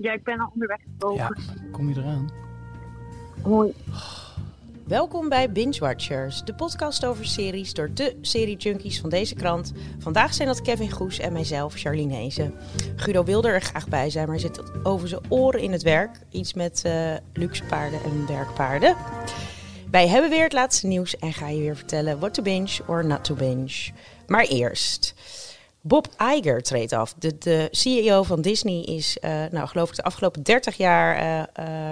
Ja, ik ben al onderweg boven. Ja, kom je eraan? Hoi. Welkom bij Binge Watchers, de podcast over series door de serie-junkies van deze krant. Vandaag zijn dat Kevin Goes en mijzelf, Charlene Hezen. Guido wilde er graag bij zijn, maar zit over zijn oren in het werk. Iets met eh, luxe paarden en werkpaarden. Wij hebben weer het laatste nieuws en ga je weer vertellen what to binge or not to binge. Maar eerst... Bob Iger treedt af. De, de CEO van Disney is, eh, nou geloof ik, de afgelopen 30 jaar eh,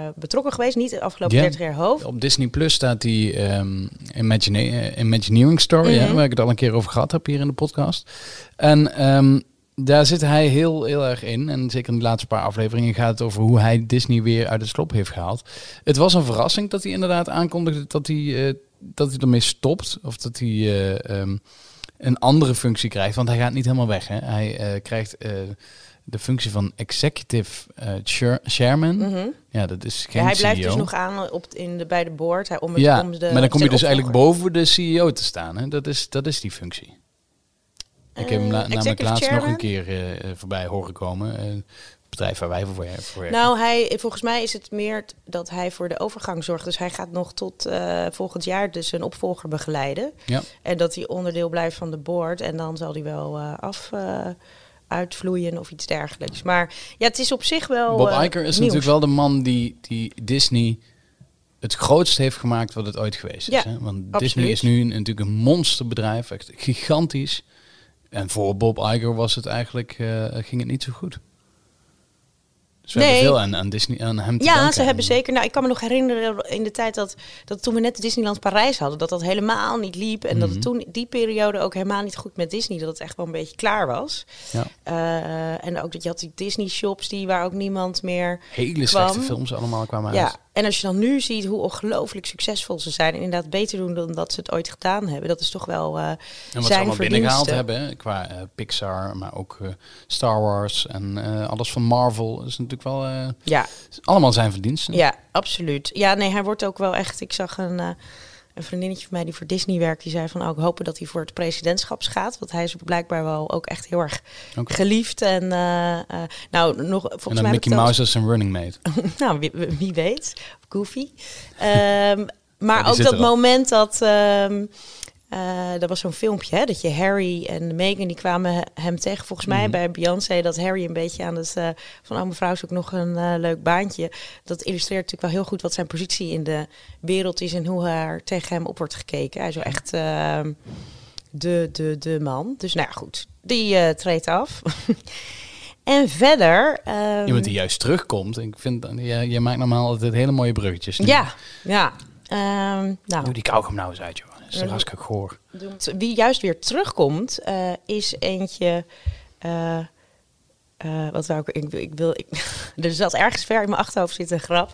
eh, betrokken geweest. Niet de afgelopen Ja. 30 jaar hoofd. Op Disney Plus staat die ehm, Imagine- Imagineering Story, hè, Mhm. waar ik het al een keer over gehad heb hier in de podcast. En ehm, daar zit hij heel, heel erg in. En zeker in de laatste paar afleveringen gaat het over hoe hij Disney weer uit het slop heeft gehaald. Het was een verrassing dat hij inderdaad aankondigde dat hij, dat hij ermee stopt. Of dat hij eh, ehm, een andere functie krijgt. Want hij gaat niet helemaal weg. Hè. Hij eh, krijgt eh, de functie van executive eh, chair- chairman. Mhm. Ja, dat is geen Ja, hij blijft CEO. dus nog aan op, in de, bij de board. Hij, om het, Ja, om de, maar dan kom je dus eigenlijk boven de CEO te staan. Hè? Dat, is, dat is die functie. Ik heb hem namelijk laatst nog chairman? een keer voorbij horen komen. Bedrijf waar wij voor, werken. Nou, hij, volgens mij is het meer dat hij voor de overgang zorgt. Dus hij gaat nog tot eh, volgend jaar dus een opvolger begeleiden. Ja. En dat hij onderdeel blijft van de board. En dan zal hij wel eh, af eh, uitvloeien of iets dergelijks. Maar ja, het is op zich wel. Bob Iger is nieuws. natuurlijk wel de man die, die Disney het grootst heeft gemaakt wat het ooit geweest is. Ja, hè? Want absoluut. Disney is nu een- natuurlijk een monsterbedrijf, echt gigantisch. En voor Bob Iger was het eigenlijk, ging het niet zo goed. We Nee. hebben veel aan, aan Disney, aan hem te Ja, danken. ze hebben En- zeker. Nou, ik kan me nog herinneren in de tijd dat, dat toen we net Disneyland Parijs hadden, dat dat helemaal niet liep. En dat het Mhm. toen die periode ook helemaal niet goed met Disney, dat het echt wel een beetje klaar was. Ja. Eh, en ook dat je had die Disney shops die waar ook niemand meer. Hele kwam. slechte films allemaal kwamen Ja, uit. En als je dan nu ziet hoe ongelooflijk succesvol ze zijn, en inderdaad beter doen dan dat ze het ooit gedaan hebben, dat is toch wel eh En wat ze allemaal binnengehaald hebben, hè, qua eh, Pixar, maar ook eh, Star Wars en alles van Marvel, is natuurlijk wel Ja, allemaal zijn verdiensten. Ja, absoluut. Ja, nee, hij wordt ook wel echt. Ik zag een, een vriendinnetje van mij die voor Disney werkt. Die zei van, oh, ik hoop dat hij voor het presidentschap gaat. Want hij is blijkbaar wel ook echt heel erg geliefd. En eh, nou, nog volgens En mij. dan Mickey Mouse als zijn running mate. nou, wie, wie weet. Goofy. Ehm, maar Ja, ook dat moment dat... ehm eh, dat was zo'n filmpje, hè, dat je Harry en Meghan die kwamen he- hem tegen. Volgens mij Mhm. bij Beyoncé dat Harry een beetje aan het eh, van oh mevrouw zoekt nog een eh, leuk baantje. Dat illustreert natuurlijk wel heel goed wat zijn positie in de wereld is en hoe er tegen hem op wordt gekeken. Hij is wel echt ehm, de, de, de man. Dus nou ja, goed, die treedt af. en verder. ehm, Iemand die juist terugkomt. Ik vind, jij, jij maakt normaal altijd hele mooie bruggetjes. Ja, ja. Ehm, nou, Doe die kauwgom nou eens uit, joh. Dat is toch hartstikke goor. wie juist weer terugkomt, eh, is eentje. eh, eh, wat wou ik, ik, wil- ik wil. Ik, er zat ergens ver in mijn achterhoofd zitten een grap.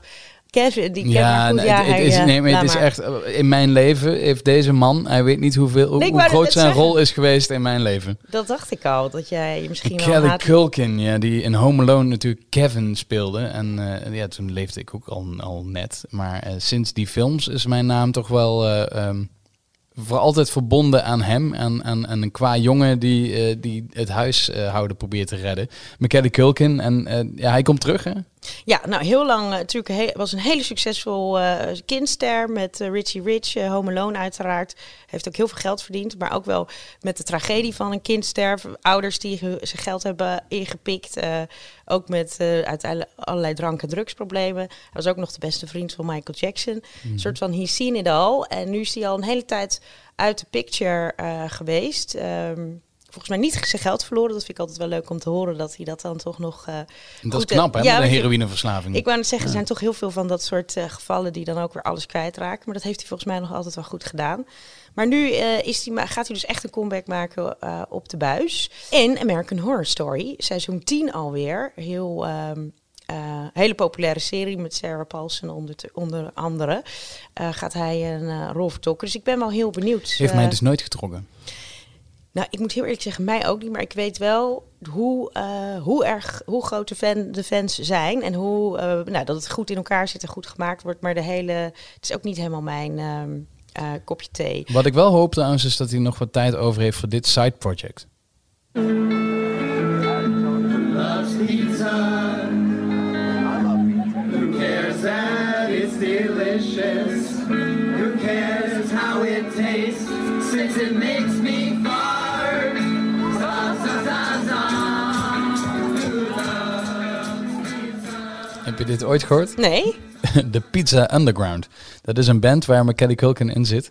Kevin, die Ja, goed, nee, ja, het, hij, is, nee, maar het is echt... In mijn leven heeft deze man... Hij weet niet hoeveel, hoe, Nee, hoe groot zijn zeggen. rol is geweest in mijn leven. Dat dacht ik al, dat jij misschien wel Kelly haat- Culkin, ja, die in Home Alone natuurlijk Kevin speelde. En eh, ja, toen leefde ik ook al, al net. Maar eh, sinds die films is mijn naam toch wel eh, ehm, voor altijd verbonden aan hem. En aan, aan een qua jongen die, eh, die het huishouden probeert te redden. Macaulay Culkin. En eh, ja, hij komt terug, hè? Ja, nou heel lang eh, natuurlijk he- was een hele succesvol eh kindster met eh, Richie Rich, eh, Home Alone uiteraard. Heeft ook heel veel geld verdiend, maar ook wel met de tragedie van een kindster. Ouders die zijn geld hebben ingepikt. ook met uiteindelijk allerlei drank- en drugsproblemen. Hij was ook nog de beste vriend van Michael Jackson. Een soort van he's seen it all. En nu is hij al een hele tijd uit de picture geweest. Ehm, volgens mij niet zijn geld verloren. Dat vind ik altijd wel leuk om te horen dat hij dat dan toch nog. eh, dat goed, is knap, hè? eh, ja, met een heroïneverslaving. ik wou net zeggen, er zijn toch heel veel van dat soort eh, gevallen die dan ook weer alles kwijtraken. Maar dat heeft hij volgens mij nog altijd wel goed gedaan. Maar nu eh, is hij, ma- gaat hij dus echt een comeback maken eh, op de buis. En American Horror Story, seizoen 10 alweer. Heel, ehm, eh, hele populaire serie met Sarah Paulson onder, onder andere. eh, gaat hij een eh, rol vertolken. Dus ik ben wel heel benieuwd. Heeft eh, mij dus nooit getrokken. Nou, ik moet heel eerlijk zeggen, mij ook niet. Maar ik weet wel hoe, eh, hoe erg, hoe groot de, fan, de fans zijn. En hoe, eh, nou, dat het goed in elkaar zit en goed gemaakt wordt. Maar de hele, het is ook niet helemaal mijn ehm, eh, kopje thee. Wat ik wel hoop trouwens is dat hij nog wat tijd over heeft voor dit side project. Heb je dit ooit gehoord? Nee? De Pizza Underground. Dat is een band waar Macaulay Culkin in zit.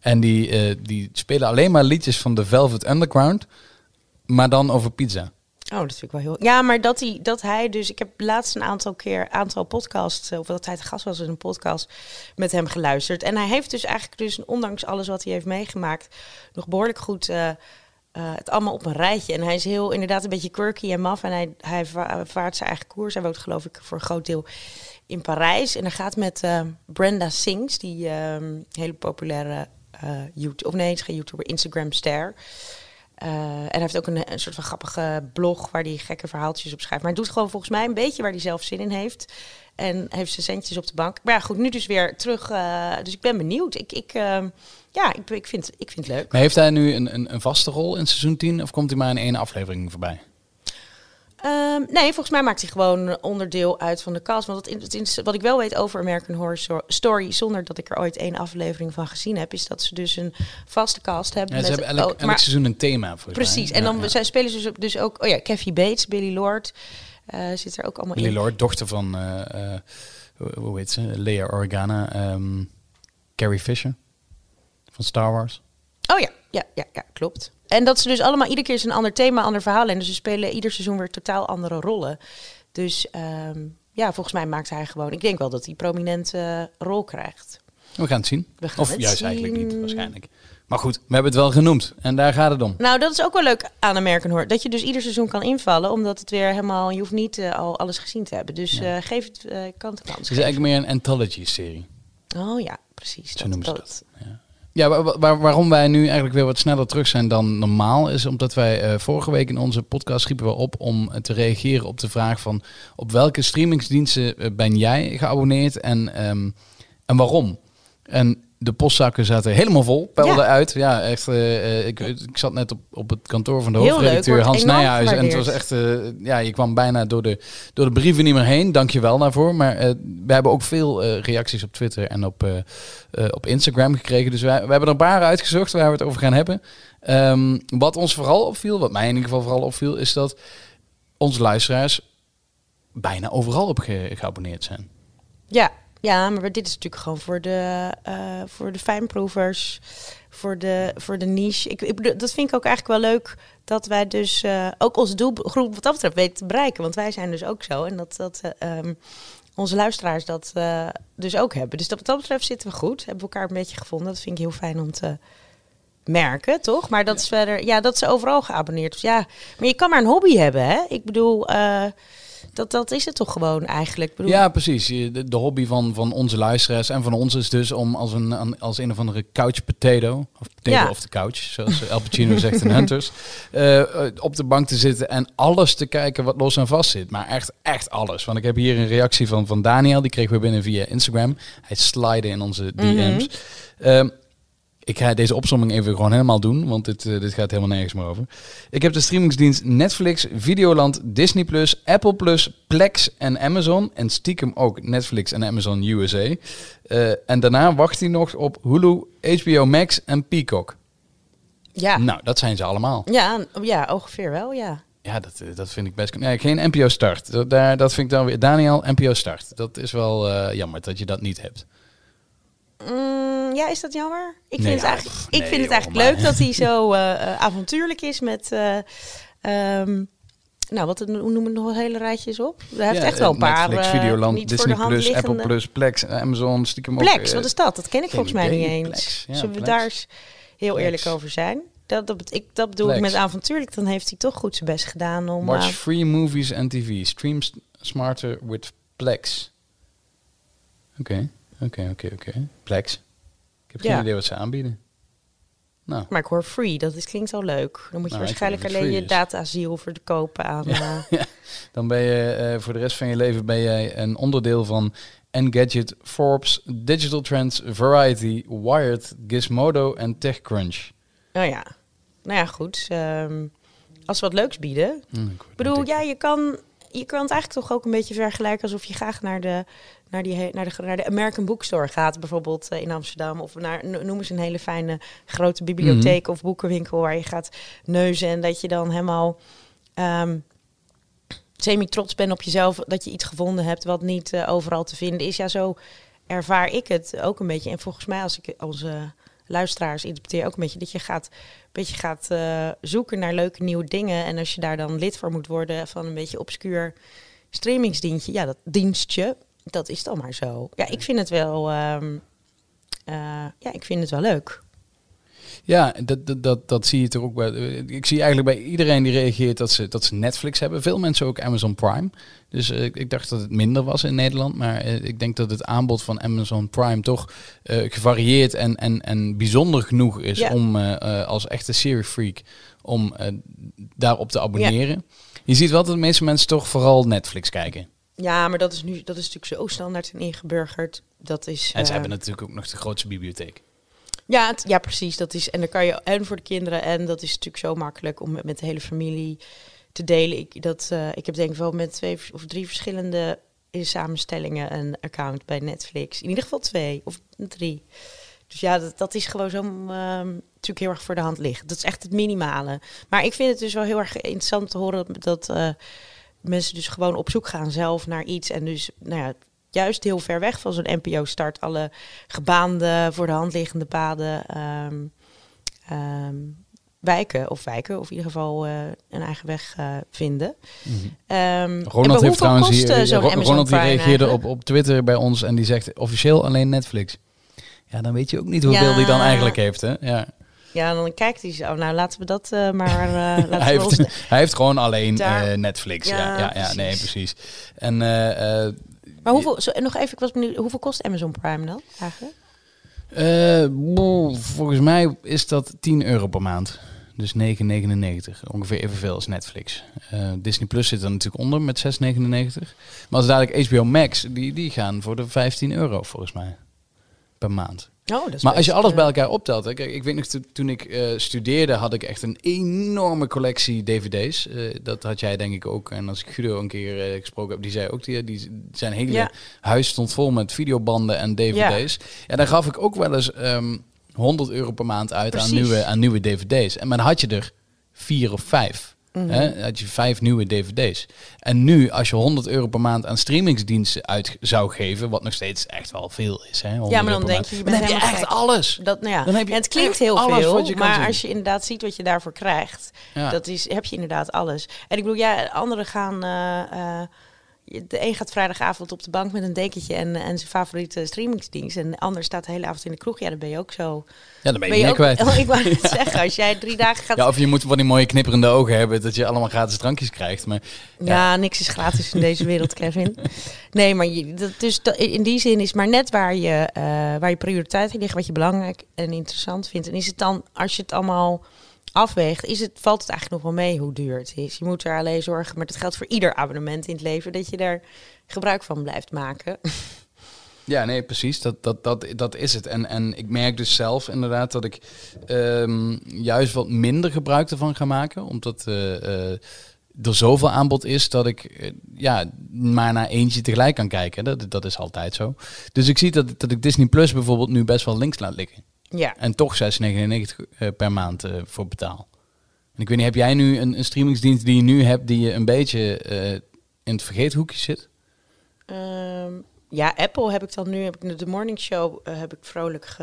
En die, eh, die spelen alleen maar liedjes van de Velvet Underground, maar dan over pizza. Oh, dat vind ik wel heel... Ja, maar dat hij, dat hij dus... Ik heb laatst een aantal keer, aantal podcasts... of dat hij te gast was in een podcast met hem geluisterd. En hij heeft dus eigenlijk dus, ondanks alles wat hij heeft meegemaakt... nog behoorlijk goed eh, eh, het allemaal op een rijtje. En hij is heel, inderdaad een beetje quirky en maf. En hij, hij va- vaart zijn eigen koers. Hij woont geloof ik voor een groot deel in Parijs. En hij gaat met eh, Brenda Sings, die ehm, hele populaire YouTube... Of nee, het is geen YouTuber, Instagram-ster... Eh, en hij heeft ook een, een soort van grappige blog waar hij gekke verhaaltjes op schrijft. Maar hij doet gewoon volgens mij een beetje waar hij zelf zin in heeft. En heeft zijn centjes op de bank. Maar ja, goed, nu dus weer terug. eh, dus ik ben benieuwd. Ik, ik, eh, ja, ik, ik, vind, ik vind het leuk. Maar heeft hij nu een, een, een vaste rol in seizoen 10 of komt hij maar in één aflevering voorbij? Ehm, nee, volgens mij maakt hij gewoon onderdeel uit van de cast. Want het, het, het- wat ik wel weet over American Horror Sto- Story, zonder dat ik er ooit één aflevering van gezien heb, is dat ze dus een vaste cast hebben. Ja, ze met- hebben elk, oh, elk seizoen een thema volgens Precies. mij. En Ja, dan ja. zij spelen ze dus- dus ook. Oh ja, Kathy Bates, Billy Lord. Eh, zit er ook allemaal in. Lord, dochter van, eh, eh, hoe- heet ze? Lea Organa, ehm, Carrie Fisher van Star Wars. Oh ja, ja, ja, ja, klopt. En dat ze dus allemaal iedere keer is een ander thema, ander verhaal. En dus ze spelen ieder seizoen weer totaal andere rollen. Dus ehm, ja, volgens mij maakt hij gewoon. Ik denk wel dat hij prominente rol krijgt. We gaan het zien. We gaan of het juist eigenlijk niet, waarschijnlijk. Maar goed, we hebben het wel genoemd. En daar gaat het om. Nou, dat is ook wel leuk aan American Horror. Dat je dus ieder seizoen kan invallen, omdat het weer helemaal. Je hoeft niet eh, al alles gezien te hebben. Dus eh, geef het eh kant kans. Het is eigenlijk meer een anthology-serie. Oh ja, precies. Zo noemen ze dat. Ja, ja waar- waar- waarom wij nu eigenlijk weer wat sneller terug zijn dan normaal... is omdat wij vorige week in onze podcast riepen we op... om te reageren op de vraag van... op welke streamingsdiensten ben jij geabonneerd en, ehm, en waarom? En de postzakken zaten helemaal vol, peilden Ja. uit. Ja, echt. eh, eh, ik, ik zat net op, op het kantoor van de Heel hoofdredacteur leuk, Hans Nijhuis. En het was echt, eh, ja, je kwam bijna door de, door de brieven niet meer heen. Dank je wel daarvoor. Maar we hebben ook veel reacties op Twitter en op, op Instagram gekregen. Dus wij, we hebben er een paar uitgezocht waar we het over gaan hebben. Ehm, wat ons vooral opviel, wat mij in ieder geval vooral opviel, is dat onze luisteraars bijna overal op ge- geabonneerd zijn. Ja, ja, maar dit is natuurlijk gewoon voor de, eh, voor de fijnproevers, voor de, voor de niche. Ik, dat vind ik ook eigenlijk wel leuk dat wij dus eh, ook onze doelgroep wat dat betreft weten te bereiken. Want wij zijn dus ook zo en dat, dat eh, ehm, onze luisteraars dat dus ook hebben. Dus dat, wat dat betreft zitten we goed, hebben we elkaar een beetje gevonden. Dat vind ik heel fijn om te merken, toch? Maar dat is verder, ja, dat ze overal geabonneerd. is. Ja, maar je kan maar een hobby hebben, hè? Ik bedoel, dat, dat is het toch gewoon eigenlijk. Bedoel, Ja, precies. De, de hobby van, van onze luisteraars en van ons is dus om als een, een- als een of andere couch potato, of potato Ja. of de couch, zoals Al Pacino zegt in Hunters, eh, eh, op de bank te zitten en alles te kijken wat los en vast zit. Maar echt, echt alles. Want ik heb hier een reactie van, van Daniel, die kregen we binnen via Instagram. Hij slide in onze DM's. Ehm, ik ga deze opsomming even gewoon helemaal doen, want dit, eh, dit gaat helemaal nergens meer over. Ik heb de streamingsdienst Netflix, Videoland, Disney+, Apple+, Plex en Amazon. En stiekem ook Netflix en Amazon USA. Eh, en daarna wacht hij nog op Hulu, HBO Max en Peacock. ja. Nou, dat zijn ze allemaal. Ja, ja, ongeveer wel, ja. Ja, dat, eh, dat vind ik best... Nee, geen NPO Start. Dat, daar, dat vind ik dan weer... Daniel, NPO Start. Dat is wel jammer dat je dat niet hebt. Mm, ja, is dat jammer? Ik Nee, vind het eigenlijk, ik nee, vind het eigenlijk maar- leuk dat hij zo eh, eh, avontuurlijk is met... eh, ehm, nou, wat, noemen we nog een hele rijtjes op? Hij heeft Ja, echt wel een paar Netflix, Videoland, Disney+, Plus, liggende... Apple+, Plus, Plex, Amazon, stiekem ook... Plex, eh, wat is dat? Dat ken ik volgens mij niet eens. Plex, ja, Zullen we Plex. daar eens heel Plex. eerlijk over zijn? Dat, dat, ik, dat bedoel ik met avontuurlijk. Dan heeft hij toch goed zijn best gedaan om... Watch free movies and TV. Stream smarter with Plex. Oké, oké, oké, oké. Plex. Ik heb geen Ja. idee wat ze aanbieden. Nou, maar ik hoor free, dat is, klinkt zo leuk. Dan moet je Nou, waarschijnlijk alleen je free is. data-asiel verkopen aan... eh, dan ben je eh, voor de rest van je leven ben jij een onderdeel van Engadget, Forbes, Digital Trends, Variety, Wired, Gizmodo en TechCrunch. Nou ja, nou ja, goed. ehm, als we wat leuks bieden. Hm, ik bedoel, ja, je kan, je kan het eigenlijk toch ook een beetje vergelijken alsof je graag naar de, naar die, naar de, naar de American Bookstore gaat, bijvoorbeeld eh, in Amsterdam. Of naar, no- noem eens een hele fijne grote bibliotheek of boekenwinkel waar je gaat neuzen. En dat je dan helemaal ehm, semi-trots bent op jezelf dat je iets gevonden hebt wat niet eh, overal te vinden is. Ja, zo ervaar ik het ook een beetje. En volgens mij, als ik onze luisteraars interpreteer ook een beetje, dat je gaat, een beetje gaat eh, zoeken naar leuke nieuwe dingen. En als je daar dan lid voor moet worden van een beetje obscuur streamingsdienstje, ja, dat dienstje, dat is dan maar zo. Ja, ik vind het wel, ehm, eh, ja, ik vind het wel leuk. Ja, dat, dat, dat, dat zie je toch ook bij. Ik zie eigenlijk bij iedereen die reageert dat ze, dat ze Netflix hebben. Veel mensen ook Amazon Prime. Dus eh, ik dacht dat het minder was in Nederland. Maar eh, ik denk dat het aanbod van Amazon Prime toch eh, gevarieerd en, en, en bijzonder genoeg is Ja. om eh, eh, als echte serie freak om eh, daarop te abonneren. Je ziet wel dat de meeste mensen toch vooral Netflix kijken. Ja, maar dat is nu, dat is natuurlijk zo standaard en ingeburgerd. Dat is. En ze eh, hebben natuurlijk ook nog de grootste bibliotheek. Ja, ja, precies. Dat is, en dan kan je en voor de kinderen en dat is natuurlijk zo makkelijk om met, de hele familie te delen. Ik, dat, eh, ik heb denk ik wel met twee of drie verschillende in samenstellingen een account bij Netflix. In ieder geval twee of drie. Dus ja, dat, dat is gewoon zo ehm, natuurlijk heel erg voor de hand liggen. Dat is echt het minimale. Maar ik vind het dus wel heel erg interessant te horen dat, dat eh, mensen dus gewoon op zoek gaan zelf naar iets. En dus nou ja, juist heel ver weg van zo'n NPO-start alle gebaande, voor de hand liggende paden ehm, ehm, wijken. Of wijken, of in ieder geval eh, een eigen weg eh, vinden. En bij Ronald heeft trouwens hier, eh, Ro- Ronald die reageerde op, op Twitter bij ons en die zegt officieel alleen Netflix. Ja, dan weet je ook niet hoeveel Ja. die dan eigenlijk heeft, hè? Ja. Ja, dan kijkt hij zo. Nou, laten we dat maar. laten Hij ons- heeft, hij heeft gewoon alleen Netflix. Ja, Ja, ja, ja, nee, precies. En Maar hoeveel, zo, en nog even, ik was benieuwd, hoeveel kost Amazon Prime dan eigenlijk? eh, volgens mij is dat 10 euro per maand. Dus 9,99. Ongeveer evenveel als Netflix. Eh, Disney Plus zit er natuurlijk onder met 6,99. Maar als dadelijk HBO Max, die, die gaan voor de 15 euro volgens mij. Per maand. Oh, dat is Maar als je alles eh, bij elkaar optelt, hè, kijk, ik weet nog to- toen ik eh, studeerde had ik echt een enorme collectie dvd's. Eh, dat had jij denk ik ook. En als ik Guido een keer eh, gesproken heb, die zei ook die, die zijn hele Ja. huis stond vol met videobanden en dvd's. Ja, daar gaf ik ook wel eens ehm 100 euro per maand uit aan nieuwe, aan nieuwe dvd's. En maar dan had je er vier of vijf. Mhm. Hè? had je vijf nieuwe dvd's. En nu, als je 100 euro per maand aan streamingsdiensten uit zou geven, wat nog steeds echt wel veel is. Hè? 100 Ja, maar dan denk je, je dan heb je echt gek. alles. Dat, nou ja. Dan heb je en het klinkt heel veel, maar zien. als je inderdaad ziet wat je daarvoor krijgt, Ja. dat is, heb je inderdaad alles. En ik bedoel, ja, anderen gaan. eh, eh, de een gaat vrijdagavond op de bank met een dekentje en, en zijn favoriete streamingsdienst. En de ander staat de hele avond in de kroeg. Ja, dan ben je ook zo. Ja, dan ben je, meer ook, kwijt. Oh, ik wou het zeggen, als jij drie dagen gaat. Ja, of je moet van die mooie knipperende ogen hebben dat je allemaal gratis drankjes krijgt. Maar Ja, niks is gratis in deze wereld, Kevin. Nee, maar je, dat, dus dat- in die zin is maar net waar je, eh, waar je prioriteiten liggen, wat je belangrijk en interessant vindt. En is het dan, als je het allemaal afweegt, is het, valt het eigenlijk nog wel mee hoe duur het is. Je moet er alleen zorgen, maar dat geldt voor ieder abonnement in het leven, dat je daar gebruik van blijft maken. Ja, nee, precies. Dat, dat, dat, dat is het. En, en ik merk dus zelf inderdaad dat ik ehm, juist wat minder gebruik ervan ga maken. Omdat eh, eh, er zoveel aanbod is dat ik eh, ja, maar naar eentje tegelijk kan kijken. Dat, dat is altijd zo. Dus ik zie dat, dat ik Disney Plus bijvoorbeeld nu best wel links laat liggen. Ja. En toch 6,99 eh, per maand eh, voor betaal. En ik weet niet, heb jij nu een, een streamingsdienst die je nu hebt die je een beetje eh, in het vergeethoekje zit? Ehm, ja, Apple heb ik dan nu, heb ik de morning show heb ik vrolijk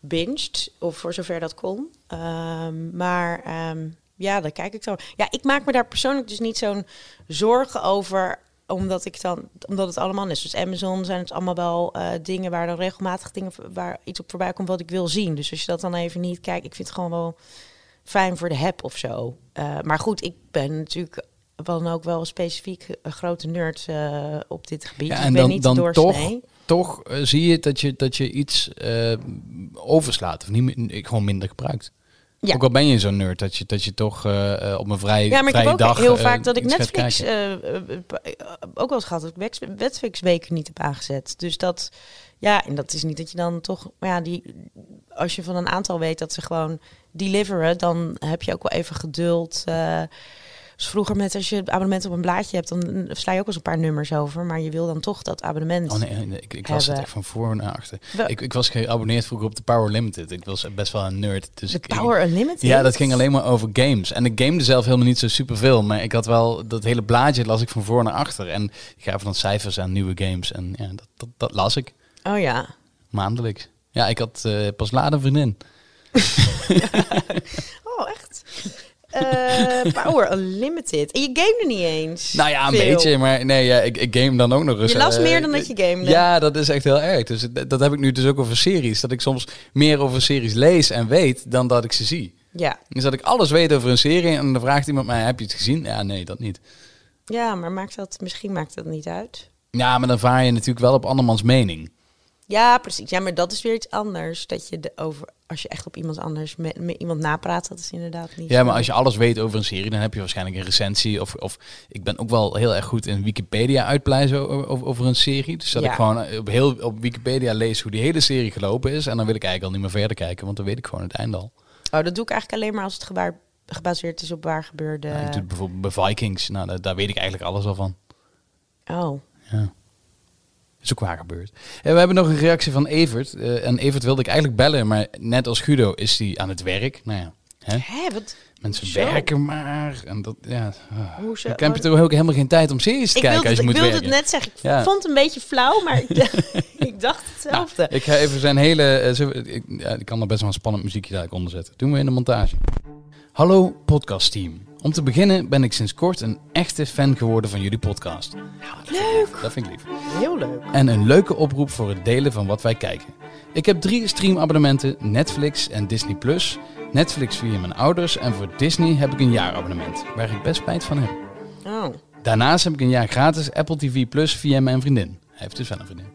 gebinged, of voor zover dat kon. Ehm, maar ehm, ja, daar kijk ik dan. Ja, ik maak me daar persoonlijk dus niet zo'n zorgen over, omdat ik dan, omdat het allemaal is. Dus Amazon zijn het allemaal wel eh, dingen waar dan regelmatig dingen waar iets op voorbij komt wat ik wil zien. Dus als je dat dan even niet kijkt, ik vind het gewoon wel fijn voor de heb of zo. Eh, maar goed, ik ben natuurlijk wel ook wel specifiek een grote nerd eh, op dit gebied. Ja, en ik ben dan- niet dan doorsnee. toch eh, zie je dat je, dat je iets eh, overslaat of niet, gewoon minder gebruikt. Ja. Ook al ben je zo'n nerd, dat je, dat je toch eh, eh, op een vrij, Ja, maar ik vrije heb ook dag heel eh, vaak dat ik Netflix eh, ook wel eens gehad dat ik Netflix weken niet heb aangezet. Dus dat, ja, en dat is niet dat je dan toch, maar ja, die, als je van een aantal weet dat ze gewoon deliveren, dan heb je ook wel even geduld. Dus vroeger met als je het abonnement op een blaadje hebt, dan sla je ook eens een paar nummers over. Maar je wil dan toch dat abonnement. Oh nee, nee, ik, ik las het echt van voor naar achter. Ik, ik was geabonneerd vroeger op de Power Limited. Ik was best wel een nerd. Dus de ik, Power Unlimited? Ja, dat ging alleen maar over games. En ik gamede zelf helemaal niet zo superveel. Maar ik had wel, dat hele blaadje las ik van voor naar achter. En ik gaf dan cijfers aan nieuwe games. En ja, dat, dat, dat las ik Oh ja. maandelijks. Ja, ik had eh, pas laat een vriendin. Oh, echt? Eh, Power Unlimited. En je gamede niet eens. Nou ja, een Veel. beetje. Maar nee, ja, ik, ik game dan ook nog eens. Je las eh, meer dan dat je gamede. Ja, dat is echt heel erg. Dus dat, dat heb ik nu dus ook over series. Dat ik soms meer over series lees en weet dan dat ik ze zie. Ja. Dus dat ik alles weet over een serie en dan vraagt iemand mij, heb je het gezien? Ja, nee, dat niet. Ja, maar maakt dat, misschien maakt dat niet uit. Ja, maar dan vaar je natuurlijk wel op andermans mening. Ja, precies. Ja, maar dat is weer iets anders. Dat je de over, als je echt op iemand anders met, met iemand napraat, dat is inderdaad niet. Ja, zo. maar als je alles weet over een serie, dan heb je waarschijnlijk een recensie. Of, of ik ben ook wel heel erg goed in Wikipedia uitpleiten over, over, een serie. Dus dat Ja. ik gewoon op, heel, op Wikipedia lees hoe die hele serie gelopen is. En dan wil ik eigenlijk al niet meer verder kijken, want dan weet ik gewoon het einde al. Oh, dat doe ik eigenlijk alleen maar als het gebaar, gebaseerd is op waar gebeurde. Ja, ik doe bijvoorbeeld bij Vikings. Nou, daar, daar weet ik eigenlijk alles al van. Oh. Ja. Is ook waar gebeurd. En we hebben nog een reactie van Evert. Eh, en Evert wilde ik eigenlijk bellen, maar net als Guido is hij aan het werk. Nou ja, hè? Hè, wat? mensen Zo. werken maar. En dat, ja. Hoezo? Dan heb je toch ook helemaal geen tijd om series te Ik kijken als je het, moet ik wilde werken. het net zeggen. Ik Ja. vond het een beetje flauw, maar ik, ik dacht hetzelfde. Ik ga even zijn hele. eh, ik, ja, ik kan er best wel een spannend muziekje daar onder zetten. Doen we in de montage. Hallo podcastteam. Om te beginnen ben ik sinds kort een echte fan geworden van jullie podcast. Leuk. Dat vind ik lief. Heel leuk. En een leuke oproep voor het delen van wat wij kijken. Ik heb drie streamabonnementen, Netflix en Disney+. Netflix via mijn ouders en voor Disney heb ik een jaarabonnement, waar ik best spijt van heb. Oh. Daarnaast heb ik een jaar gratis Apple TV Plus via mijn vriendin. Hij heeft dus wel een vriendin.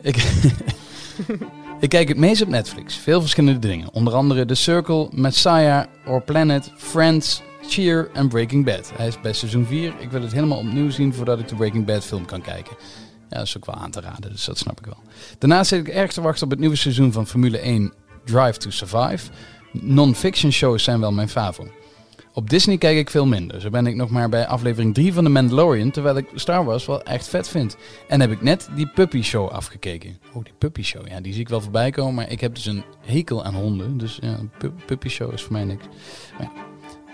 Ik, ik kijk het meest op Netflix. Veel verschillende dingen. Onder andere The Circle, Messiah, Or Planet, Friends, Cheer en Breaking Bad. Hij is bij seizoen 4. Ik wil het helemaal opnieuw zien voordat ik de Breaking Bad film kan kijken. Ja, dat is ook wel aan te raden, dus dat snap ik wel. Daarnaast zit ik erg te wachten op het nieuwe seizoen van Formule 1 Drive to Survive. Non-fiction shows zijn wel mijn favo. Op Disney kijk ik veel minder. Zo ben ik nog maar bij aflevering 3 van The Mandalorian, terwijl ik Star Wars wel echt vet vind. En heb ik net die Puppy Show afgekeken. Oh, die Puppy Show, ja, die zie ik wel voorbij komen, maar ik heb dus een hekel aan honden. Dus ja, Puppy Show is voor mij niks. Ja.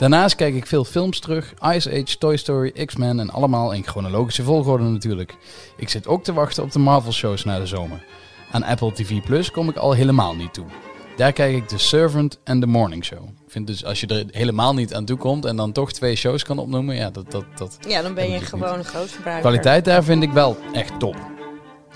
Daarnaast kijk ik veel films terug. Ice Age, Toy Story, X-Men en allemaal in chronologische volgorde natuurlijk. Ik zit ook te wachten op de Marvel shows na de zomer. Aan Apple TV Plus kom ik al helemaal niet toe. Daar kijk ik The Servant en The Morning Show. Ik vind dus als je er helemaal niet aan toe komt en dan toch twee shows kan opnoemen, ja, dat, dat, dat Ja, dan ben je dus gewoon een groot verbruiker. kwaliteit daar vind ik wel echt top.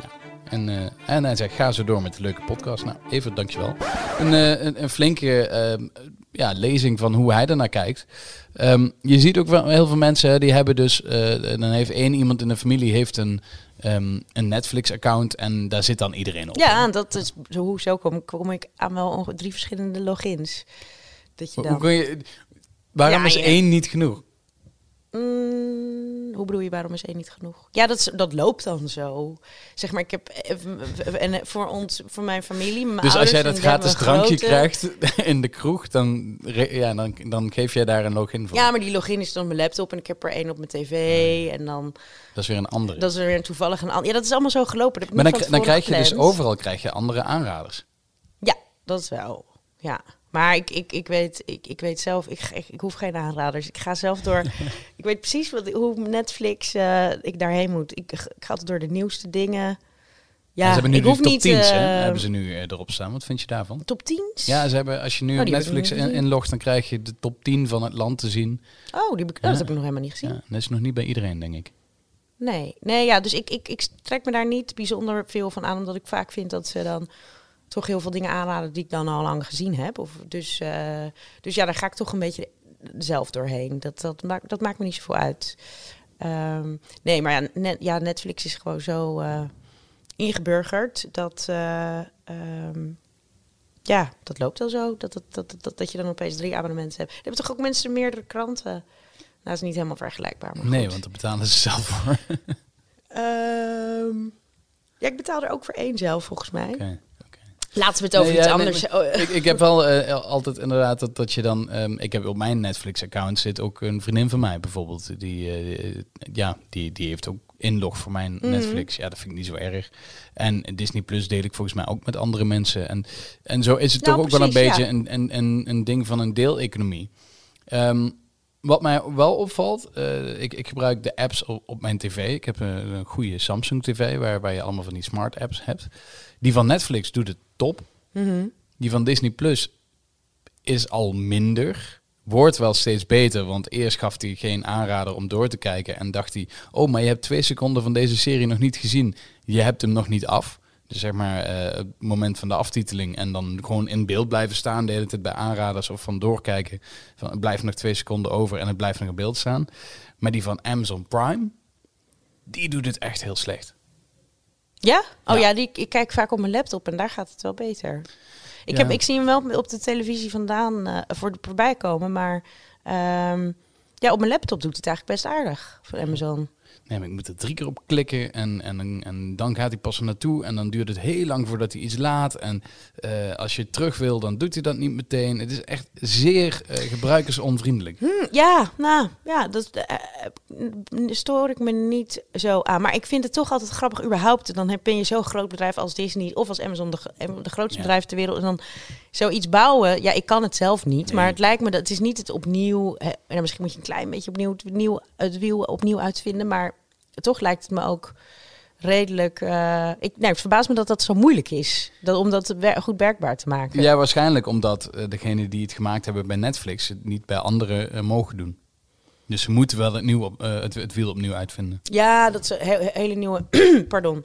Ja. En, eh, en hij zegt, ga zo door met de leuke podcast. Nou, even dankjewel. Een, eh, een, een flinke ehm, ja, lezing van hoe hij ernaar kijkt. Ehm, je ziet ook wel heel veel mensen, die hebben dus, eh, dan heeft één iemand in de familie heeft een, ehm, een Netflix-account en daar zit dan iedereen op. Ja, en dat is zo, hoezo kom, kom ik aan wel drie verschillende logins. Dat je Hoe dan. kun je, waarom Ja, is één niet genoeg? Mm, hoe bedoel je, waarom is één niet genoeg? Ja, dat, dat loopt dan zo. Zeg maar, ik heb eh, en eh, voor ons, voor mijn familie, mijn Dus als jij dat gratis drankje grote- krijgt in de kroeg, dan, ja, dan, dan geef jij daar een login voor. Ja, maar die login is dan op mijn laptop en ik heb er één op mijn tv en dan Dat is weer een andere. dat is er weer toevallig een ander. Ja, dat is allemaal zo gelopen. Dat maar dan, dan krijg je dus overal krijg je andere aanraders. Ja, dat is wel. Ja. Maar ik, ik, ik, weet, ik, ik weet zelf, ik, ik, ik hoef geen aanraders. Ik ga zelf door. ik weet precies wat, hoe Netflix eh, ik daarheen moet. Ik, ik ga altijd door de nieuwste dingen. Ja, ze hebben nu ik hoef top niet. 10's, hè, eh, hebben ze nu eh, erop staan. Wat vind je daarvan? Top 10? Ja, ze hebben, als je nu Oh, Netflix in, inlogt, dan krijg je de top 10 van het land te zien. Oh, die heb ik, oh, Ja. dat heb ik nog helemaal niet gezien. Ja, dat is nog niet bij iedereen, denk ik. Nee, nee ja, dus ik, ik, ik trek me daar niet bijzonder veel van aan, omdat ik vaak vind dat ze dan toch heel veel dingen aanraden die ik dan al lang gezien heb. Of, dus, eh, dus ja, daar ga ik toch een beetje zelf doorheen. Dat, dat, maakt, dat maakt me niet zoveel uit. Ehm, nee, maar ja, net, ja, Netflix is gewoon zo eh, ingeburgerd dat. eh, ehm, ja, dat loopt al zo. Dat, dat, dat, dat, dat je dan opeens drie abonnementen hebt. Er hebben toch ook mensen meerdere kranten? Nou, dat is niet helemaal vergelijkbaar. Maar Nee, goed. want daar betalen ze zelf voor. Ehm, ja, ik betaal er ook voor één zelf, volgens mij. Laten we het over Nee, iets ja, anders... oh, ik, ik heb wel eh, altijd inderdaad dat, dat je dan... ehm, ik heb op mijn Netflix-account zit ook een vriendin van mij bijvoorbeeld. Die, eh, ja, die, die heeft ook inlog voor mijn Mhm. Netflix. Ja, dat vind ik niet zo erg. En Disney Plus deel ik volgens mij ook met andere mensen. En, en zo is het Nou, toch ook wel een beetje ja. een, een, een, een ding van een deeleconomie. Ehm wat mij wel opvalt, eh, ik, ik gebruik de apps op, op mijn tv. Ik heb een, een goede Samsung TV waar, waar je allemaal van die smart apps hebt. Die van Netflix doet het top. mhm. Die van Disney Plus is al minder. Wordt wel steeds beter, want eerst gaf hij geen aanrader om door te kijken. En dacht hij, oh, maar je hebt twee seconden van deze serie nog niet gezien. Je hebt hem nog niet af. Dus zeg maar eh, het moment van de aftiteling. En dan gewoon in beeld blijven staan de hele tijd bij aanraders of van doorkijken. Van, het blijft nog twee seconden over en het blijft nog in beeld staan. Maar die van Amazon Prime, die doet het echt heel slecht. Ja? Oh Ja. ja, die, ik kijk vaak op mijn laptop en daar gaat het wel beter. Ik, Ja. heb, ik zie hem wel op de televisie vandaan eh, voor de, voorbij komen, maar ehm, ja, op mijn laptop doet het eigenlijk best aardig Amazon. Nee, maar ik moet er drie keer op klikken en, en, en dan gaat hij pas er naartoe. En dan duurt het heel lang voordat hij iets laat. En eh, als je terug wil, dan doet hij dat niet meteen. Het is echt zeer eh, gebruikersonvriendelijk. Hm, ja, nou, ja, dat eh, stoor ik me niet zo aan. Maar ik vind het toch altijd grappig, überhaupt. Dan heb- ben je zo'n groot bedrijf als Disney of als Amazon, de, de grootste Ja. bedrijf ter wereld. En dan zoiets bouwen. Ja, ik kan het zelf niet. Nee. Maar het lijkt me dat het is niet het opnieuw. Hè, en misschien moet je een klein beetje opnieuw het, nieuw, het wiel opnieuw uitvinden. Maar toch lijkt het me ook redelijk. eh, ik, nee, het verbaast me dat dat zo moeilijk is. Dat, om dat wer- goed werkbaar te maken. Ja, waarschijnlijk omdat eh, degene die het gemaakt hebben bij Netflix het niet bij anderen eh, mogen doen. Dus ze moeten wel het, nieuw op, het, het wiel opnieuw uitvinden. Ja, dat ze he- hele nieuwe, pardon,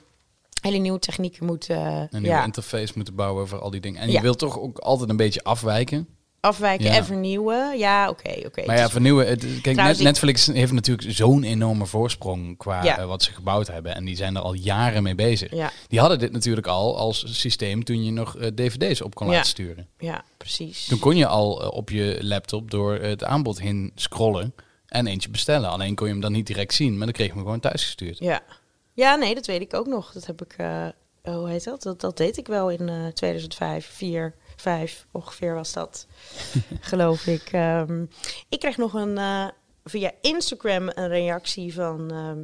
hele nieuwe technieken moeten Een nieuwe ja, interface moeten bouwen voor al die dingen. En je wilt toch ook altijd een beetje afwijken. Afwijken Ja. en vernieuwen. Ja, oké, oké. Maar ja, vernieuwen. Het, kijk, Trouwens, Netflix heeft natuurlijk zo'n enorme voorsprong qua Ja. eh, wat ze gebouwd hebben. En die zijn er al jaren mee bezig. ja, Die hadden dit natuurlijk al als systeem toen je nog eh, dvd's op kon laten sturen. ja, precies. Toen kon je al eh, op je laptop door het aanbod heen scrollen en eentje bestellen. Alleen kon je hem dan niet direct zien, maar dan kreeg je hem gewoon thuis gestuurd. Ja. ja, nee, dat weet ik ook nog. Dat heb ik, eh, hoe heet dat? dat? Dat deed ik wel in eh 2005, 4, 5 ongeveer was dat, geloof ik. Ehm, ik kreeg nog een, eh, via Instagram een reactie van ehm,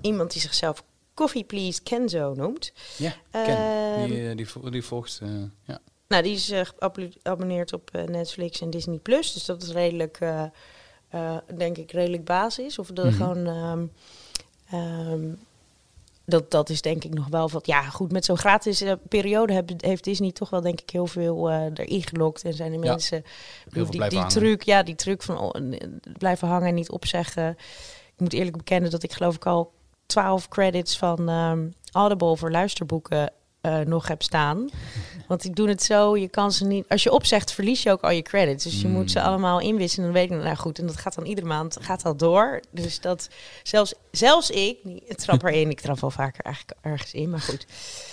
iemand die zichzelf Coffee Please Kenzo noemt. Ja, Ehm, Ken. Die, eh, die, die volgt. eh, ja. Nou, die is geabonneerd op Netflix en Disney Plus. Dus dat is redelijk, denk ik, redelijk basis. Of de Mhm. gewoon. ehm, ehm, dat, dat is denk ik nog wel wat. Ja, goed, met zo'n gratis eh, periode heb, heeft Disney toch wel, denk ik, heel veel eh erin gelokt. En zijn de Ja, mensen. die, die truc, ja, die truc van oh, eh, blijven hangen en niet opzeggen. Ik moet eerlijk bekennen dat ik geloof ik al 12 credits van ehm, Audible voor luisterboeken eh, nog heb staan. Want ik doe het zo, je kan ze niet... Als je opzegt, verlies je ook al je credits. Dus je Mm. moet ze allemaal inwisselen. Dan weet ik, nou goed, en dat gaat dan iedere maand gaat dat door. Dus dat, zelfs, zelfs ik, ik trap erin. Ik trap wel vaker eigenlijk ergens in, maar goed.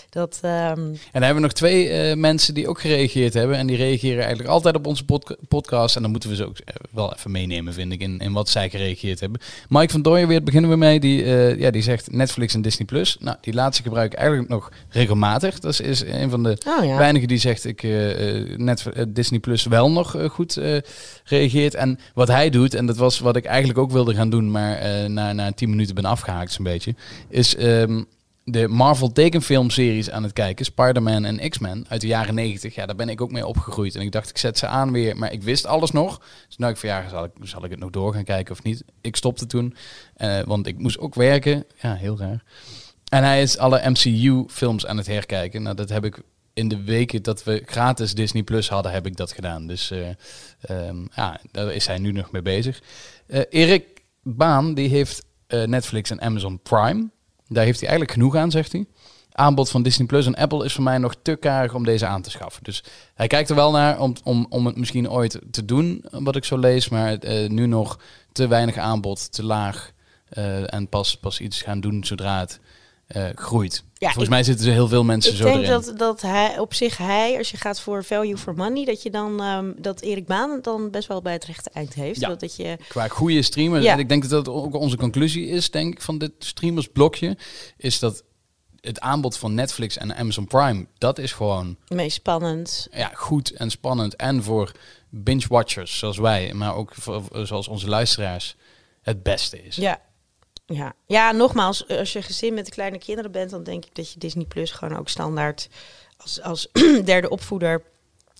Dat, ehm, En dan hebben we nog twee eh, mensen die ook gereageerd hebben. En die reageren eigenlijk altijd op onze podca- podcast. En dan moeten we ze ook eh, wel even meenemen, vind ik, in, in wat zij gereageerd hebben. Mike van Dooyen, weer beginnen we mee. Die, eh, ja, die zegt Netflix en Disney+. Plus. Nou, die laatste gebruik ik eigenlijk nog regelmatig. Dat is, is een van de oh ja. weinigen die zegt ik eh, eh, net eh, Disney Plus wel nog goed eh, reageert. En wat hij doet, en dat was wat ik eigenlijk ook wilde gaan doen, maar na, na tien minuten ben afgehaakt zo'n beetje, is ehm, de Marvel tekenfilmseries aan het kijken, Spider-Man en X-Men uit de jaren 90. Ja, daar ben ik ook mee opgegroeid. En ik dacht, ik zet ze aan weer, maar ik wist alles nog. Dus nou ik van ja, zal ik, zal ik het nog door gaan kijken of niet? Ik stopte toen, want ik moest ook werken. Ja, heel raar. En hij is alle MCU-films aan het herkijken. Nou, dat heb ik in de weken dat we gratis Disney Plus hadden, heb ik dat gedaan. Dus eh, ehm, ja, daar is hij nu nog mee bezig. Eh, Erik Baan, die heeft eh, Netflix en Amazon Prime. Daar heeft hij eigenlijk genoeg aan, zegt hij. Aanbod van Disney Plus en Apple is voor mij nog te karig om deze aan te schaffen. Dus hij kijkt er wel naar om, om, om het misschien ooit te doen, wat ik zo lees. Maar nu nog te weinig aanbod, te laag. en pas, pas iets gaan doen zodra het eh, groeit. Volgens ik- mij zitten er heel veel mensen Ik zo denk erin. dat, dat hij op zich, hij, als je gaat voor value for money, dat je dan, ehm, dat Erik Baan het dan best wel bij het rechte eind heeft. Ja. Dat, dat je, Qua goede streamer. Ja. En ik denk dat dat ook onze conclusie is, denk ik, van dit streamersblokje. Is dat het aanbod van Netflix en Amazon Prime, dat is gewoon Meest spannend. ja, goed en spannend. En voor binge-watchers zoals wij, maar ook voor, zoals onze luisteraars, het beste is. Ja. Ja. ja, nogmaals, als je gezin met kleine kinderen bent, dan denk ik dat je Disney Plus gewoon ook standaard als, als derde opvoeder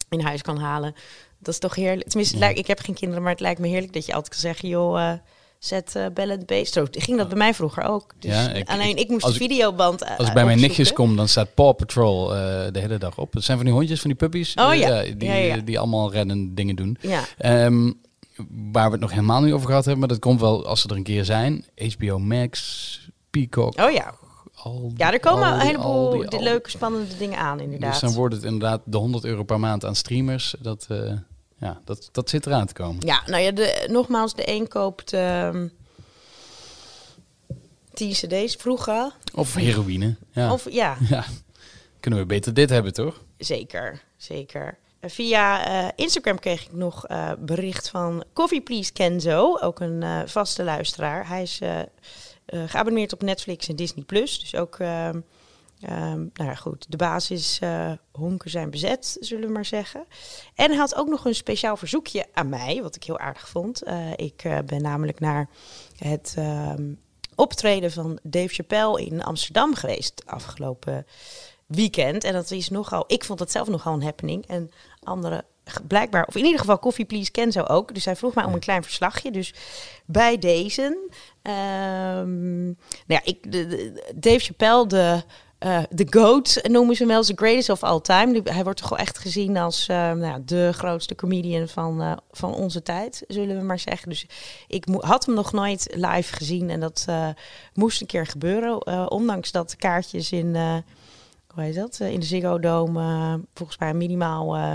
in huis kan halen. Dat is toch heerlijk. Tenminste, lijkt- ik heb geen kinderen, maar het lijkt me heerlijk dat je altijd kan zeggen, joh, eh, zet uh, Bell Beest. Zo ging dat bij mij vroeger ook. Dus Ja, ik- alleen ik moest de videoband eh, Als ik bij mijn nichtjes kom, dan staat Paw Patrol de hele dag op. Het zijn van die hondjes, van die puppies. Oh ja. die, Ja, die allemaal rennen dingen doen. Ja, Ehm, waar we het nog helemaal niet over gehad hebben, maar dat komt wel als ze er een keer zijn. HBO Max, Peacock. oh ja. Al Ja, er komen al een heleboel al die- leuke, spannende dingen aan, inderdaad. Dus dan wordt het inderdaad de 100 euro per maand aan streamers. Dat, eh, ja, dat, dat zit eraan te komen. Ja, nou ja, de, nogmaals, de een koopt ehm 10 cd's vroeger. Of heroïne. Ja. Of ja, ja. Kunnen we beter dit hebben, toch? zeker, zeker. Via eh, Instagram kreeg ik nog eh, bericht van Coffee Please Kenzo, ook een eh, vaste luisteraar. Hij is geabonneerd op Netflix en Disney+. Plus, dus ook, ehm, nou ja, goed, de basis eh, honken zijn bezet, zullen we maar zeggen. En hij had ook nog een speciaal verzoekje aan mij, wat ik heel aardig vond. Ik ben namelijk naar het ehm, optreden van Dave Chappelle in Amsterdam geweest afgelopen weekend. En dat is nogal, ik vond het zelf nogal een happening. En anderen g- blijkbaar, of in ieder geval Coffee Please Kenzo ook. Dus hij vroeg mij om een klein verslagje. Dus bij deze, ehm, nou ja, ik, de, de- Dave Chappelle, de, de GOAT noemen ze hem wel, de greatest of all time. Hij wordt toch wel echt gezien als eh, nou de grootste comedian van, eh, van onze tijd, zullen we maar zeggen. Dus ik had hem nog nooit live gezien en dat moest een keer gebeuren. ondanks dat de kaartjes in, hoe heet dat, Eh, in de Ziggo Dome eh, volgens mij minimaal eh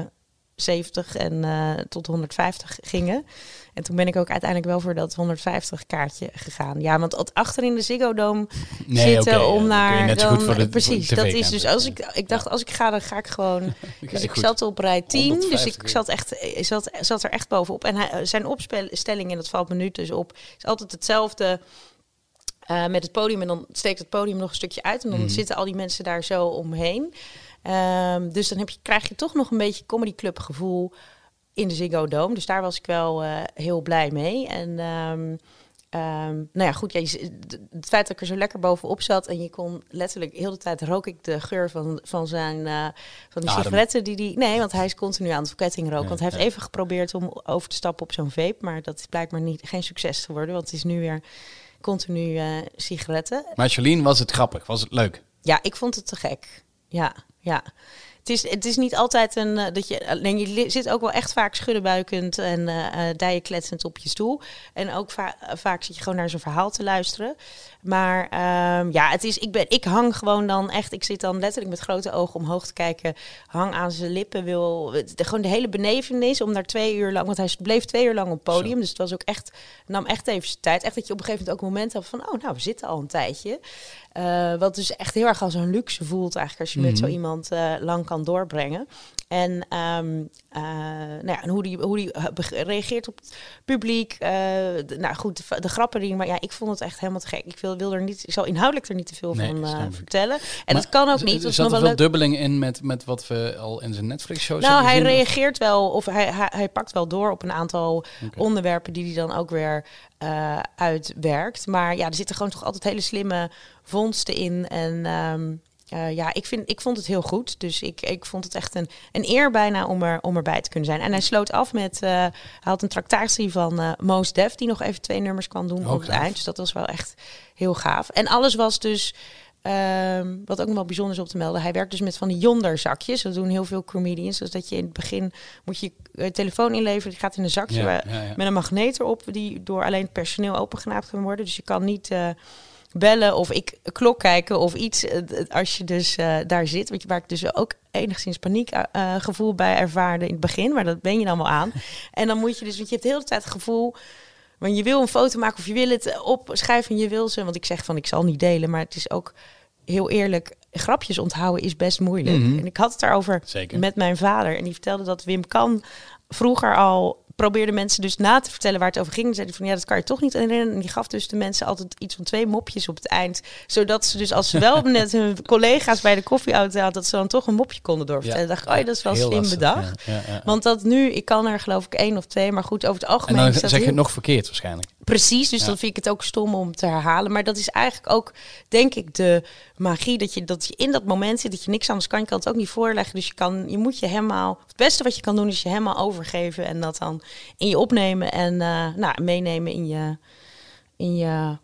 70 en eh, tot 150 gingen. En toen ben ik ook uiteindelijk wel voor dat 150 kaartje gegaan. Ja, want het achter in de Ziggo Dome Nee, zitten om naar dan, de- precies. dat is dus als ik ik dacht als ik ga dan ga ik gewoon. Dus ik goed. zat op rij 10, dus 150, ik zat echt zat, zat er echt bovenop. En hij, zijn opstelling en dat valt me nu dus op is altijd hetzelfde. Eh, met het podium en dan steekt het podium nog een stukje uit en dan Mhm. zitten al die mensen daar zo omheen. Ehm, dus dan heb je, krijg je toch nog een beetje comedy club gevoel in de Ziggo Dome. Dus daar was ik wel eh, heel blij mee. En ehm, ehm, nou ja, goed. Ja, je het feit dat ik er zo lekker bovenop zat en je kon letterlijk heel de tijd rook ik de geur van, van zijn eh, van die Adem. sigaretten die die. Nee, want hij is continu aan het ketting roken. Ja, want hij heeft ja. even geprobeerd om over te stappen op zo'n vape, maar dat is blijkbaar niet geen succes geworden, want het is nu weer continu eh, sigaretten. Maar Charlene, was het grappig? Was het leuk? Ja, ik vond het te gek. Ja, ja. Het is, het is niet altijd een eh, dat je alleen je zit ook wel echt vaak schuddenbuikend en dijen kletsend op je stoel. En ook va- vaak zit je gewoon naar zijn verhaal te luisteren. Maar ehm, ja, het is, ik, ben, ik hang gewoon dan echt. Ik zit dan letterlijk met grote ogen omhoog te kijken. Hang aan zijn lippen. Wil de, gewoon de hele benevenis om daar twee uur lang. Want hij bleef twee uur lang op het podium. Zo. Dus het was ook echt. Nam echt even zijn tijd. Echt dat je op een gegeven moment ook moment hebt van. Oh, nou, we zitten al een tijdje. Eh, wat dus echt heel erg als een luxe voelt eigenlijk als je met zo Mhm. iemand eh, lang kan doorbrengen. En, ehm, eh, nou ja, en hoe die, hoe die eh, reageert op het publiek. eh, de- nou goed, de, de grappen die. Maar ja, ik vond het echt helemaal te gek. Ik wil, wil er niet, ik zal inhoudelijk er niet te veel Nee, van vertellen. En Maar dat kan ook niet. Er zat nog er wel leuk. dubbeling in met, met wat we al in zijn Netflix-shows Nou, hebben hij gezien? reageert wel, of hij, hij, hij pakt wel door op een aantal onderwerpen die hij dan ook weer uitwerkt. Maar ja, er zitten gewoon toch altijd hele slimme vondsten in. En ehm, eh, ja, ik, vind, ik vond het heel goed. Dus ik, ik vond het echt een, een eer bijna om, er, om erbij te kunnen zijn. En hij sloot af met, eh, hij had een tractatie van eh Moos Def, die nog even twee nummers kwam doen Oh, op het gaaf. eind. Dus dat was wel echt heel gaaf. En alles was dus... Ehm, wat ook nog wel bijzonder is op te melden. Hij werkt dus met van die yonder zakjes. Dat doen heel veel comedians. Dus dat je in het begin moet je je telefoon inleveren. Die gaat in een zakje Ja, waar- ja, ja. met een magneet erop. Die door alleen het personeel opengenaapt kan worden. Dus je kan niet bellen of ik klok kijken of iets. eh, d- als je dus eh, daar zit. Weet je, waar ik dus ook enigszins paniek eh, eh, gevoel bij ervaarde in het begin. Maar dat ben je dan wel aan. en dan moet je dus, want je hebt de hele tijd het gevoel... Want je wil een foto maken of je wil het eh, opschrijven en je wil ze. Want ik zeg van ik zal niet delen, maar het is ook heel eerlijk. Grapjes onthouden is best moeilijk. Mhm. En ik had het daarover Zeker. met mijn vader. En die vertelde dat Wim Kan vroeger al probeerde mensen dus na te vertellen waar het over ging. En zei hij van ja, dat kan je toch niet herinneren. En die gaf dus de mensen altijd iets van twee mopjes op het eind. Zodat ze dus als ze wel net hun collega's bij de koffieauto hadden, dat ze dan toch een mopje konden doorvertellen. Ja. dacht ik, oh, dat is wel Heel slim lastig, bedacht. ja, ja, ja. Want dat nu, ik kan er geloof ik één of twee, maar goed, over het En algemeen dan is dat zeg je het nog verkeerd waarschijnlijk. Precies, dus Ja. dan vind ik het ook stom om te herhalen. Maar dat is eigenlijk ook, denk ik, de magie dat je, dat je in dat moment zit, dat je niks anders kan. Je kan het ook niet voorleggen. Dus je, kan, je moet je helemaal, het beste wat je kan doen is je helemaal overgeven en dat dan in je opnemen en eh, nou, meenemen in je, in je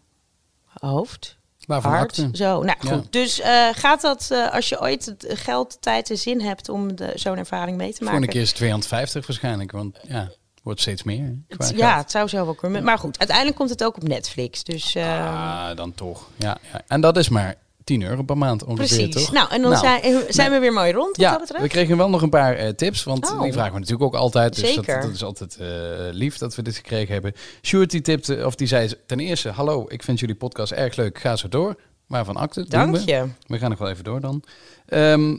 hoofd. Waarvan hart. Zo, nou Ja. goed. Dus eh, gaat dat, eh, als je ooit geld, tijd en zin hebt om zo'n ervaring mee te maken. Volgende keer is het 250 waarschijnlijk, want ja, wordt steeds meer. Het- ja, het zou zo wel kunnen. Maar goed, uiteindelijk komt het ook op Netflix. Dus Ah, dan toch. Ja, ja. En dat is maar 10 euro per maand ongeveer, Precies. toch? Nou, en dan Nou, zijn, zijn we weer mooi rond wat Ja, dat betreft. we kregen wel nog een paar eh, tips, want Oh. die vragen we natuurlijk ook altijd. Dus dat, Zeker. dat is altijd eh, lief dat we dit gekregen hebben. Sjoerd die tipte, of die zei ten eerste, hallo, ik vind jullie podcast erg leuk, ga zo door. Waarvan acte, Dank we. je. We gaan nog wel even door dan. Ehm,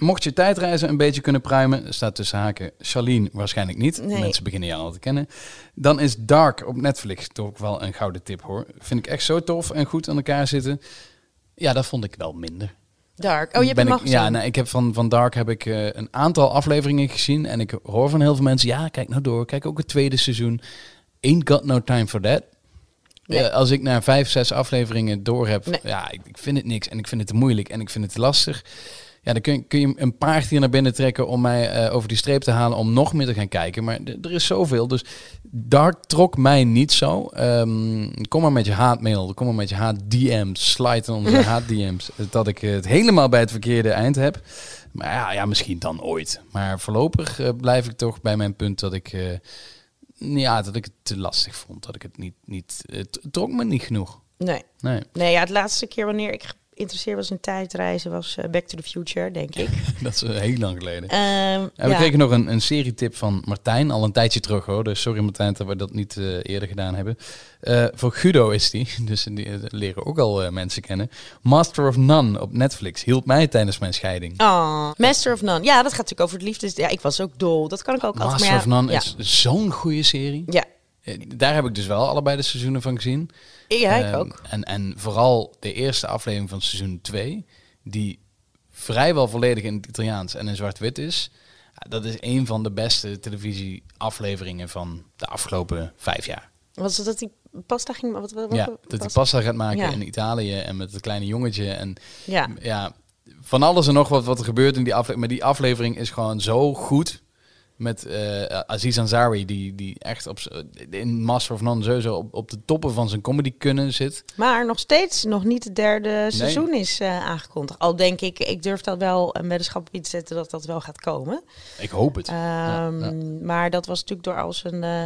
mocht je tijdreizen een beetje kunnen pruimen, staat tussen haken Charlene waarschijnlijk niet. Nee. Mensen beginnen jou al te kennen. Dan is Dark op Netflix toch wel een gouden tip hoor. Vind ik echt zo tof en goed aan elkaar zitten. Ja, dat vond ik wel minder. Dark. Oh, je hebt Ben hem ja, nou, ik heb van, van Dark heb ik eh, een aantal afleveringen gezien. En ik hoor van heel veel mensen, ja, kijk nou door. Kijk ook het tweede seizoen. Ain't got no time for that. Nee. Eh, als ik na vijf, zes afleveringen door heb, Nee. ja, ik, ik vind het niks. En ik vind het te moeilijk en ik vind het te lastig. Ja, dan kun, je- kun je een paard hier naar binnen trekken om mij eh, over die streep te halen om nog meer te gaan kijken. Maar er is zoveel. Dus Dark trok mij niet zo. Ehm, kom maar met je haatmail, kom maar met je haat-DM's, slide in onze haat-DM's. Dat ik het helemaal bij het verkeerde eind heb. Maar ja, ja misschien dan ooit. Maar voorlopig eh, blijf ik toch bij mijn punt dat ik, eh, ja, dat ik het te lastig vond. Dat ik het niet, niet het trok me niet genoeg. Nee. Nee, nee, ja, het laatste keer wanneer ik geïnteresseerd was in tijdreizen was eh, Back to the Future, denk ik. dat is eh, heel lang geleden. En we ja. kregen nog een, een serietip van Martijn, al een tijdje terug hoor. Dus sorry Martijn dat we dat niet eh, eerder gedaan hebben. Voor Guido is die, dus die leren ook al mensen kennen. Master of None op Netflix hielp mij tijdens mijn scheiding. Oh, Master of None. Ja, dat gaat natuurlijk over het liefdes. Ja, ik was ook dol. Dat kan ik ook altijd. Master of None ja. is zo'n goede serie. Ja, Daar heb ik dus wel allebei de seizoenen van gezien. ja ik Ehm, ook. En, en vooral de eerste aflevering van seizoen 2, die vrijwel volledig in het Italiaans en in zwart-wit is. Dat is een van de beste televisieafleveringen van de afgelopen vijf jaar. Was het dat die pasta ging... Wat, wat, ja, dat hij was- pasta gaat maken Ja. in Italië en met het kleine jongetje. En Ja. ja, van alles en nog wat, wat er gebeurt in die aflevering. Maar die aflevering is gewoon zo goed. Met eh, Aziz Ansari, die, die echt op, in Master of None sowieso op, op de toppen van zijn comedy kunnen zit. Maar nog steeds nog niet het derde seizoen is eh, aangekondigd. Al denk ik, ik durf dat wel een weddenschap op te zetten dat dat wel gaat komen. Ik hoop het. Ja, Ehm, ja. Maar dat was natuurlijk door al zijn eh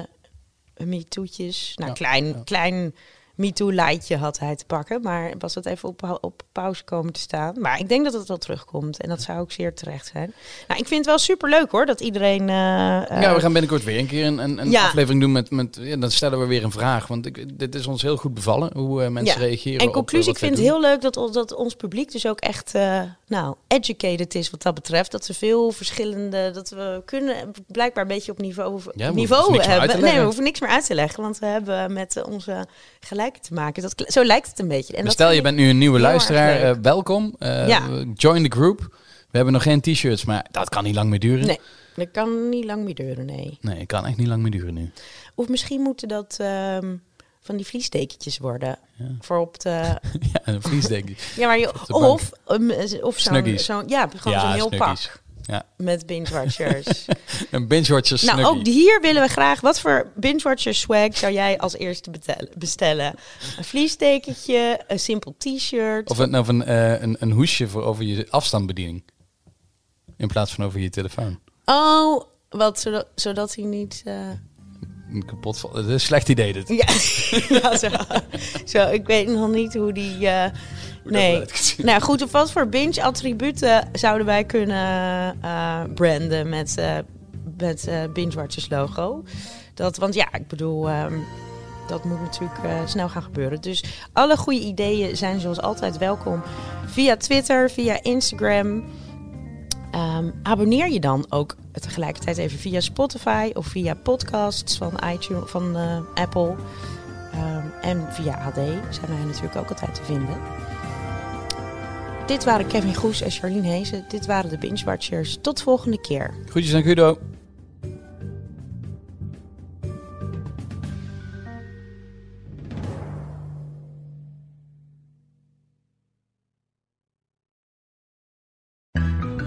MeToo'tjes. Nou, Ja, klein, klein MeToo-leidje had hij te pakken. Maar was dat even op, op pauze komen te staan. Maar ik denk dat het wel terugkomt. En dat zou ook zeer terecht zijn. Nou, ik vind het wel super leuk hoor, dat iedereen... eh, ja, we eh, gaan binnenkort weer een keer een, een, een Ja. aflevering doen met, met ja, dan stellen we weer een vraag. Want ik, dit is ons heel goed bevallen, hoe eh, mensen Ja. reageren En op, conclusie, eh, ik vind het heel leuk dat, ons- dat ons publiek dus ook echt eh, nou, educated is wat dat betreft. Dat ze veel verschillende, dat we kunnen blijkbaar een beetje op niveau, niveau hebben. Nee, we hoeven niks meer uit te leggen, want we hebben met eh, onze te maken. Dat, zo lijkt het een beetje. En dat Stel, je bent nu een nieuwe luisteraar, eh, welkom. Eh, Ja. Join the group. We hebben nog geen t-shirts, maar dat kan niet lang meer duren. Nee, dat kan niet lang meer duren, nee. Nee, het kan echt niet lang meer duren nu. Of misschien moeten dat ehm, van die vliesdekentjes worden. Ja. Voor op de... ja, een vliesdekje. Ja, maar je, of, um, of zo'n... Zo'n- ja, gewoon zo'n heel snuggies. pak Ja, met binge-watchers. een binge-watcher Nou, ook hier willen we graag. Wat voor binge-watcher swag zou jij als eerste bestellen? Een vliesdekentje, een simpel t-shirt. Of een, of een, eh, een, een hoesje voor over je afstandsbediening. In plaats van over je telefoon. Oh, wat, zodat, zodat hij niet... eh, Kapot Dat is een slecht idee dit. Ja, ja zo, zo. Ik weet nog niet hoe die... eh, nee. Nou goed, of wat voor binge-attributen zouden wij kunnen eh, branden met, eh met binge-watchers logo? Dat, want ja, ik bedoel... ehm, dat moet natuurlijk snel gaan gebeuren. Dus alle goede ideeën zijn zoals altijd welkom via Twitter, via Instagram. Eh, Ehm, abonneer je dan ook tegelijkertijd even via Spotify of via podcasts van iTunes, van eh, Apple. Ehm, en via AD zijn wij natuurlijk ook altijd te vinden. Dit waren Kevin Goes en Charlene Hezen. Dit waren de Binge Watchers. Tot volgende keer. Groetjes aan Guido.